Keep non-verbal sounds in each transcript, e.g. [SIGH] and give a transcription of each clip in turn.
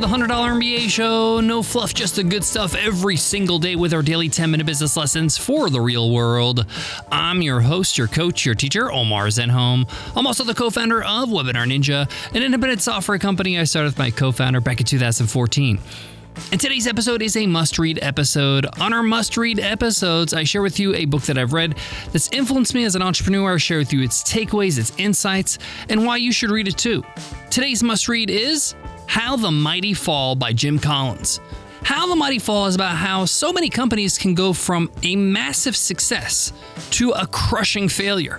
the $100 MBA show. No fluff, just the good stuff every single day with our daily 10 minute business lessons for the real world. I'm your host, your coach, your teacher, Omar Zenhom. I'm also the co founder of Webinar Ninja, an independent software company I started with my co founder back in 2014. And today's episode is a must read episode. On our must read episodes, I share with you a book that I've read that's influenced me as an entrepreneur. I share with you its takeaways, its insights, and why you should read it too. Today's must read is How the Mighty Fall by Jim Collins. How the Mighty Fall is about how so many companies can go from a massive success to a crushing failure.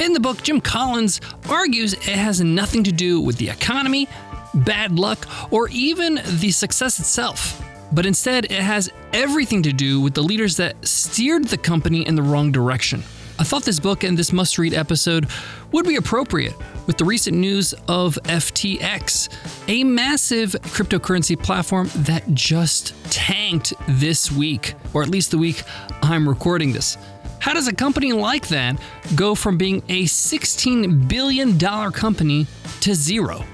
In the book, Jim Collins argues it has nothing to do with the economy, bad luck, or even the success itself. But instead, it has everything to do with the leaders that steered the company in the wrong direction. I thought this book and this must read episode would be appropriate with the recent news of FTX, a massive cryptocurrency platform that just tanked this week, or at least the week I'm recording this. How does a company like that go from being a $16 billion company to zero?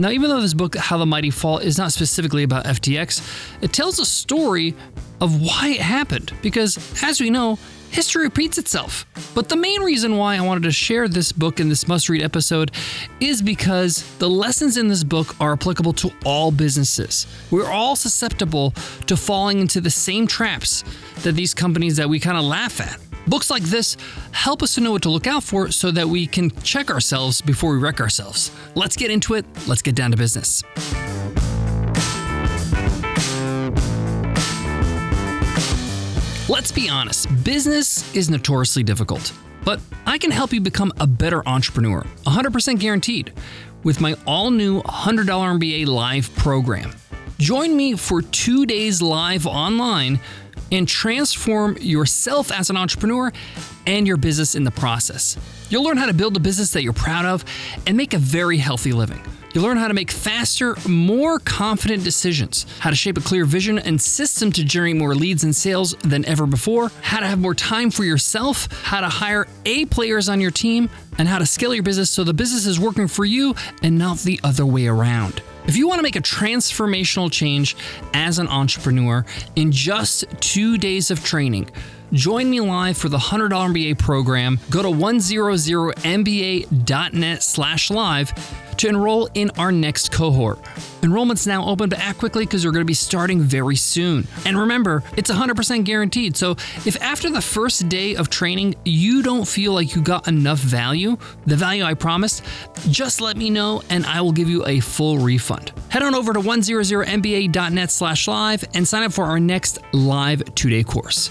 Now, even though this book, How the Mighty Fall, is not specifically about FTX, it tells a story of why it happened. Because, as we know, history repeats itself. But the main reason why I wanted to share this book in this must read episode is because the lessons in this book are applicable to all businesses. We're all susceptible to falling into the same traps that these companies that we kind of laugh at. Books like this help us to know what to look out for so that we can check ourselves before we wreck ourselves. Let's get into it. Let's get down to business. Let's be honest, business is notoriously difficult, but I can help you become a better entrepreneur, 100% guaranteed, with my all new $100 MBA live program. Join me for two days live online and transform yourself as an entrepreneur and your business in the process. You'll learn how to build a business that you're proud of and make a very healthy living. You'll learn how to make faster, more confident decisions, how to shape a clear vision and system to generate more leads and sales than ever before, how to have more time for yourself, how to hire A players on your team, and how to scale your business so the business is working for you and not the other way around. If you want to make a transformational change as an entrepreneur in just two days of training, join me live for the 100 MBA program. Go to 100mba.net slash live to enroll in our next cohort. Enrollment's now open, but act quickly because we're going to be starting very soon. And remember, it's 100% guaranteed. So if after the first day of training you don't feel like you got enough value, the value I promised, just let me know and I will give you a full refund. Head on over to 100mba.net slash live and sign up for our next live two-day course.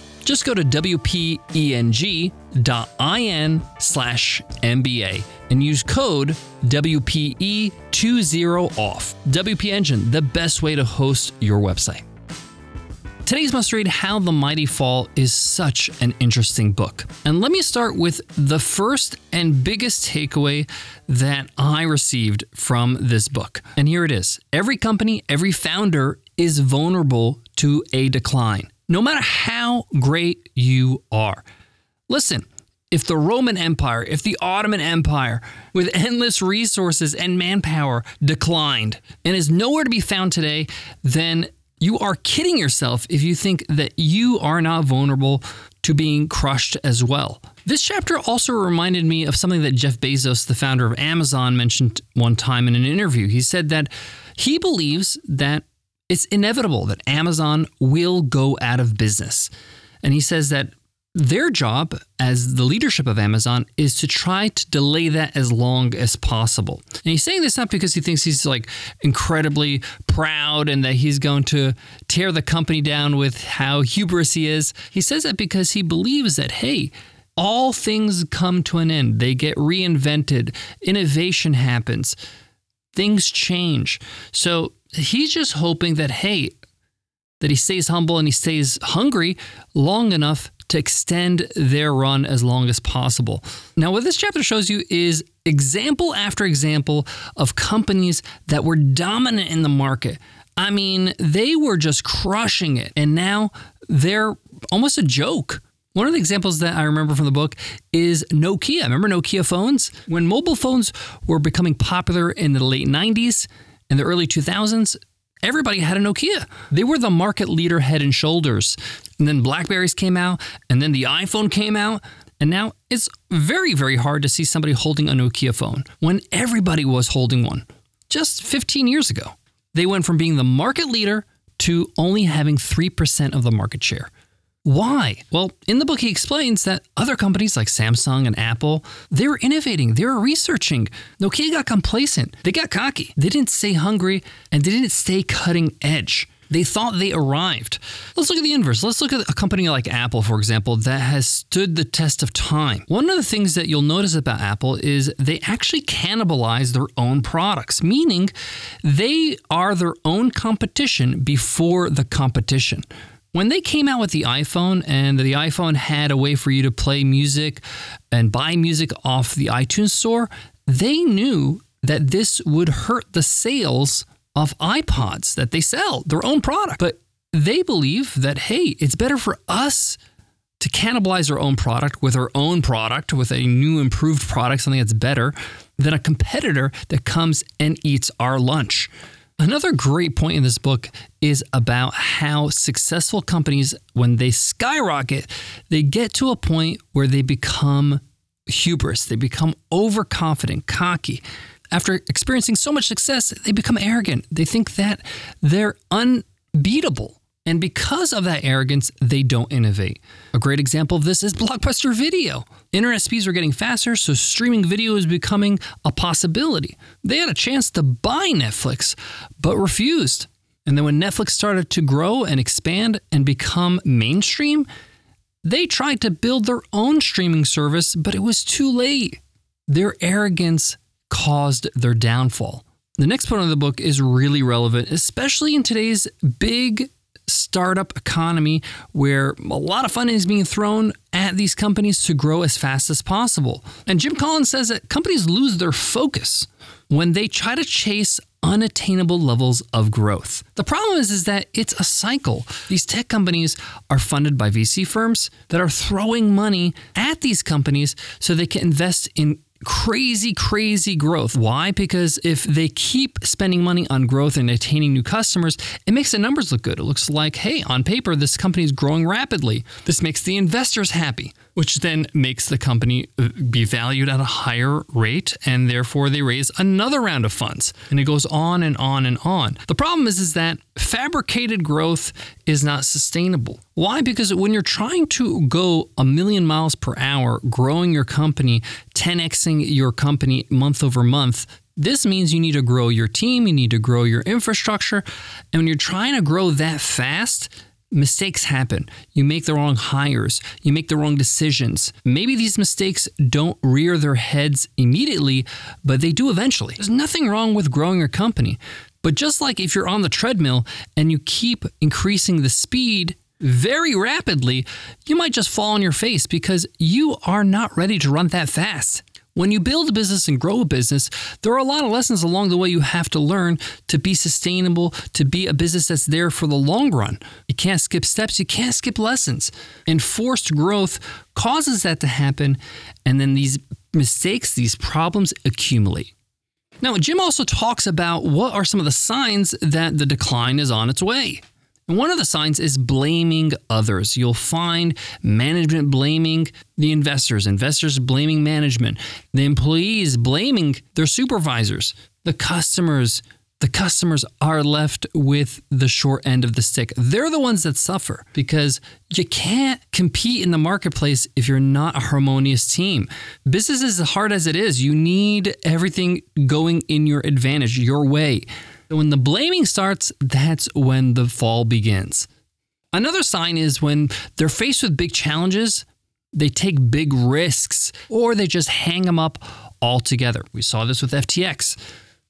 just go to wpeng.in slash MBA and use code WPE20OFF. WP Engine, the best way to host your website. Today's must read, How the Mighty Fall, is such an interesting book. And let me start with the first and biggest takeaway that I received from this book. And here it is Every company, every founder is vulnerable to a decline no matter how great you are. Listen, if the Roman Empire, if the Ottoman Empire, with endless resources and manpower, declined and is nowhere to be found today, then you are kidding yourself if you think that you are not vulnerable to being crushed as well. This chapter also reminded me of something that Jeff Bezos, the founder of Amazon, mentioned one time in an interview. He said that he believes that it's inevitable that Amazon will go out of business. And he says that their job as the leadership of Amazon is to try to delay that as long as possible. And he's saying this not because he thinks he's like incredibly proud and that he's going to tear the company down with how hubris he is. He says that because he believes that, hey, all things come to an end, they get reinvented, innovation happens things change. So he's just hoping that, hey, that he stays humble and he stays hungry long enough to extend their run as long as possible. Now, what this chapter shows you is example after example of companies that were dominant in the market. I mean, they were just crushing it, and now they're almost a joke. One of the examples that I remember from the book is Nokia. Remember Nokia phones? When mobile phones were becoming popular in the late 90s and the early 2000s, everybody had a Nokia. They were the market leader head and shoulders. And then Blackberries came out, and then the iPhone came out. And now it's very, very hard to see somebody holding a Nokia phone when everybody was holding one just 15 years ago. They went from being the market leader to only having 3% of the market share. Why? Well, in the book, he explains that other companies like Samsung and Apple, they were innovating, they were researching. Nokia got complacent, they got cocky, they didn't stay hungry, and they didn't stay cutting edge. They thought they arrived. Let's look at the inverse. Let's look at a company like Apple, for example, that has stood the test of time. One of the things that you'll notice about Apple is they actually cannibalize their own products, meaning they are their own competition before the competition. When they came out with the iPhone and the iPhone had a way for you to play music and buy music off the iTunes store, they knew that this would hurt the sales of iPods that they sell, their own product. But they believe that, hey, it's better for us to cannibalize our own product with our own product, with a new improved product, something that's better, than a competitor that comes and eats our lunch. Another great point in this book is about how successful companies, when they skyrocket, they get to a point where they become hubris, they become overconfident, cocky. After experiencing so much success, they become arrogant. They think that they're unbeatable. And because of that arrogance, they don't innovate. A great example of this is Blockbuster Video. Internet speeds are getting faster, so streaming video is becoming a possibility. They had a chance to buy Netflix, but refused. And then when Netflix started to grow and expand and become mainstream, they tried to build their own streaming service, but it was too late. Their arrogance caused their downfall. The next point of the book is really relevant, especially in today's big startup economy where a lot of funding is being thrown at these companies to grow as fast as possible. And Jim Collins says that companies lose their focus when they try to chase unattainable levels of growth. The problem is, is that it's a cycle. These tech companies are funded by VC firms that are throwing money at these companies so they can invest in crazy, crazy growth. Why? Because if they keep spending money on growth and attaining new customers, it makes the numbers look good. It looks like, hey, on paper, this company is growing rapidly. This makes the investors happy, which then makes the company uh, be valued at a higher rate, and therefore they raise another round of funds. And it goes on and on and on. The problem is, is that fabricated growth is not sustainable. Why? Because when you're trying to go a million miles per hour, growing your company, 10xing your company month over month, this means you need to grow your team, you need to grow your infrastructure. And when you're trying to grow that fast, mistakes happen. You make the wrong hires, you make the wrong decisions. Maybe these mistakes don't rear their heads immediately, but they do eventually. There's nothing wrong with growing your company. But just like if you're on the treadmill and you keep increasing the speed very rapidly, you might just fall on your face because you are not ready to run that fast. When you build a business and grow a business, there are a lot of lessons along the way you have to learn to be sustainable, to be a business that's there for the long run. You can't skip steps, you can't skip lessons. And forced growth causes that to happen, and then these mistakes, these problems accumulate. Now, Jim also talks about what are some of the signs that the decline is on its way. And one of the signs is blaming others. You'll find management blaming the investors, investors blaming management, the employees blaming their supervisors, the customers the customers are left with the short end of the stick. They're the ones that suffer because you can't compete in the marketplace if you're not a harmonious team. Business is as hard as it is. You need everything going in your advantage, your way. When the blaming starts, that's when the fall begins. Another sign is when they're faced with big challenges, they take big risks or they just hang them up altogether. We saw this with FTX.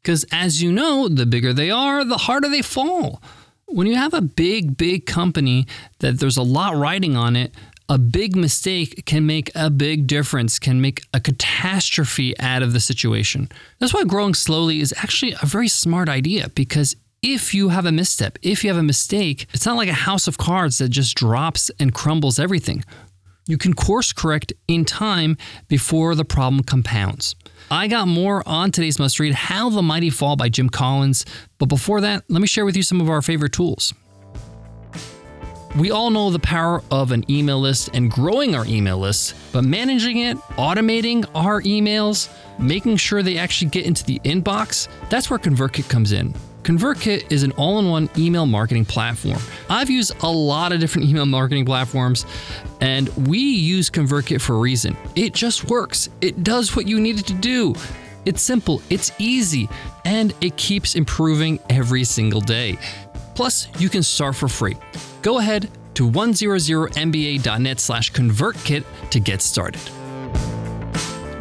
Because as you know, the bigger they are, the harder they fall. When you have a big, big company that there's a lot riding on it, a big mistake can make a big difference, can make a catastrophe out of the situation. That's why growing slowly is actually a very smart idea because if you have a misstep, if you have a mistake, it's not like a house of cards that just drops and crumbles everything. You can course correct in time before the problem compounds. I got more on today's must read How the Mighty Fall by Jim Collins. But before that, let me share with you some of our favorite tools. We all know the power of an email list and growing our email list, but managing it, automating our emails, making sure they actually get into the inbox, that's where ConvertKit comes in. ConvertKit is an all in one email marketing platform. I've used a lot of different [LAUGHS] email marketing platforms, and we use ConvertKit for a reason. It just works, it does what you need it to do. It's simple, it's easy, and it keeps improving every single day. Plus, you can start for free. Go ahead to 100mba.net slash convertkit to get started.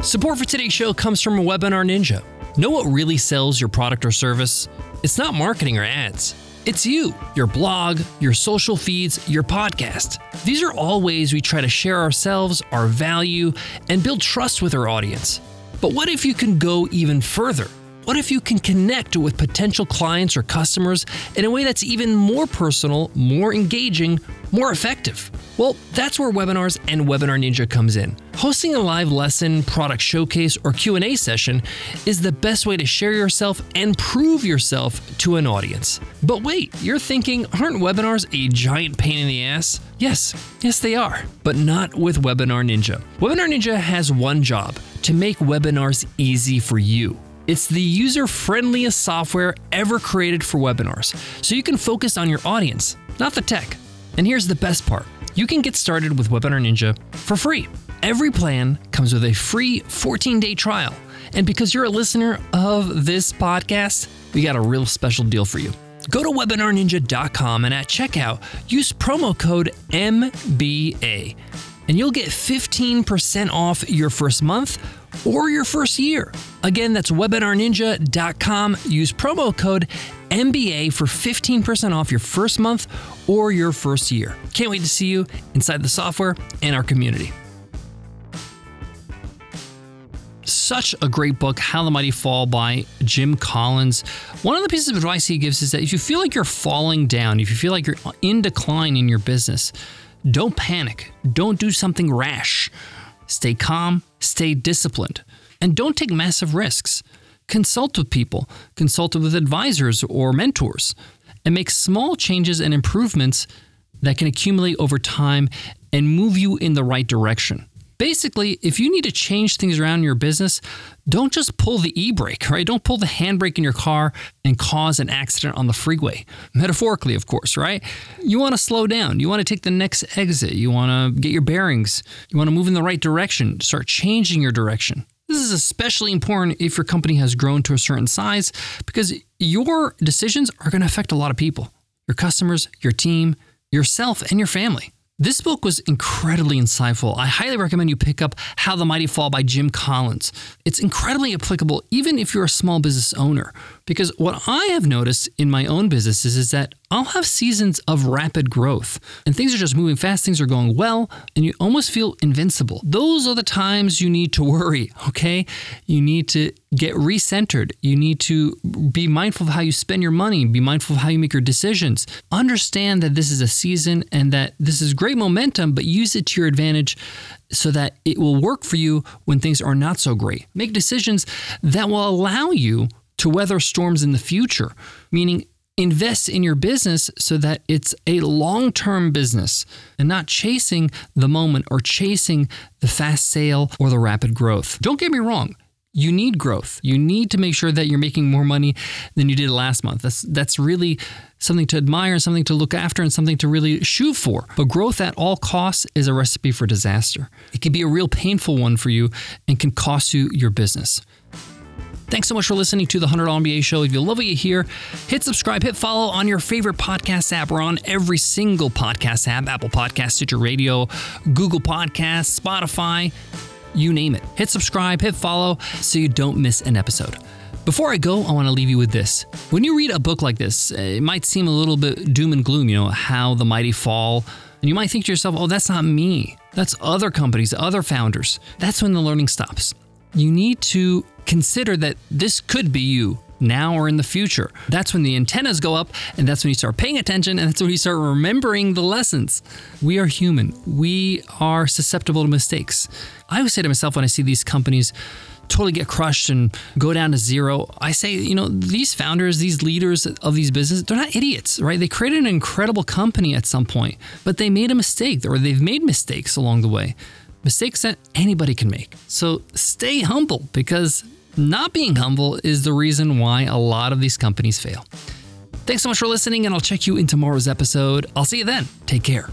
Support for today's show comes from a Webinar Ninja. Know what really sells your product or service? It's not marketing or ads. It's you, your blog, your social feeds, your podcast. These are all ways we try to share ourselves, our value, and build trust with our audience. But what if you can go even further? What if you can connect with potential clients or customers in a way that's even more personal, more engaging, more effective? Well, that's where webinars and Webinar Ninja comes in. Hosting a live lesson, product showcase, or Q&A session is the best way to share yourself and prove yourself to an audience. But wait, you're thinking, aren't webinars a giant pain in the ass? Yes, yes they are, but not with Webinar Ninja. Webinar Ninja has one job, to make webinars easy for you. It's the user friendliest software ever created for webinars, so you can focus on your audience, not the tech. And here's the best part you can get started with Webinar Ninja for free. Every plan comes with a free 14 day trial. And because you're a listener of this podcast, we got a real special deal for you. Go to webinarninja.com and at checkout, use promo code MBA, and you'll get 15% off your first month or your first year. Again, that's webinarninja.com. Use promo code MBA for 15% off your first month or your first year. Can't wait to see you inside the software and our community. Such a great book, How the Mighty Fall by Jim Collins. One of the pieces of advice he gives is that if you feel like you're falling down, if you feel like you're in decline in your business, don't panic. Don't do something rash. Stay calm, stay disciplined, and don't take massive risks. Consult with people, consult with advisors or mentors, and make small changes and improvements that can accumulate over time and move you in the right direction. Basically, if you need to change things around in your business, don't just pull the e brake, right? Don't pull the handbrake in your car and cause an accident on the freeway. Metaphorically, of course, right? You want to slow down. You want to take the next exit. You want to get your bearings. You want to move in the right direction, start changing your direction. This is especially important if your company has grown to a certain size because your decisions are going to affect a lot of people your customers, your team, yourself, and your family. This book was incredibly insightful. I highly recommend you pick up How the Mighty Fall by Jim Collins. It's incredibly applicable even if you're a small business owner. Because what I have noticed in my own businesses is that I'll have seasons of rapid growth and things are just moving fast, things are going well, and you almost feel invincible. Those are the times you need to worry, okay? You need to get recentered. You need to be mindful of how you spend your money, be mindful of how you make your decisions. Understand that this is a season and that this is great momentum, but use it to your advantage so that it will work for you when things are not so great. Make decisions that will allow you to weather storms in the future, meaning invest in your business so that it's a long term business and not chasing the moment or chasing the fast sale or the rapid growth. Don't get me wrong. You need growth. You need to make sure that you're making more money than you did last month. That's that's really something to admire, something to look after, and something to really shoot for. But growth at all costs is a recipe for disaster. It can be a real painful one for you and can cost you your business. Thanks so much for listening to the $100 MBA show. If you love what you hear, hit subscribe, hit follow on your favorite podcast app. We're on every single podcast app Apple Podcasts, Stitcher Radio, Google Podcasts, Spotify, you name it. Hit subscribe, hit follow so you don't miss an episode. Before I go, I want to leave you with this. When you read a book like this, it might seem a little bit doom and gloom, you know, how the mighty fall. And you might think to yourself, oh, that's not me. That's other companies, other founders. That's when the learning stops. You need to consider that this could be you now or in the future. That's when the antennas go up, and that's when you start paying attention, and that's when you start remembering the lessons. We are human, we are susceptible to mistakes. I always say to myself when I see these companies totally get crushed and go down to zero. I say, you know, these founders, these leaders of these businesses, they're not idiots, right? They created an incredible company at some point, but they made a mistake or they've made mistakes along the way. Mistakes that anybody can make. So stay humble because not being humble is the reason why a lot of these companies fail. Thanks so much for listening, and I'll check you in tomorrow's episode. I'll see you then. Take care.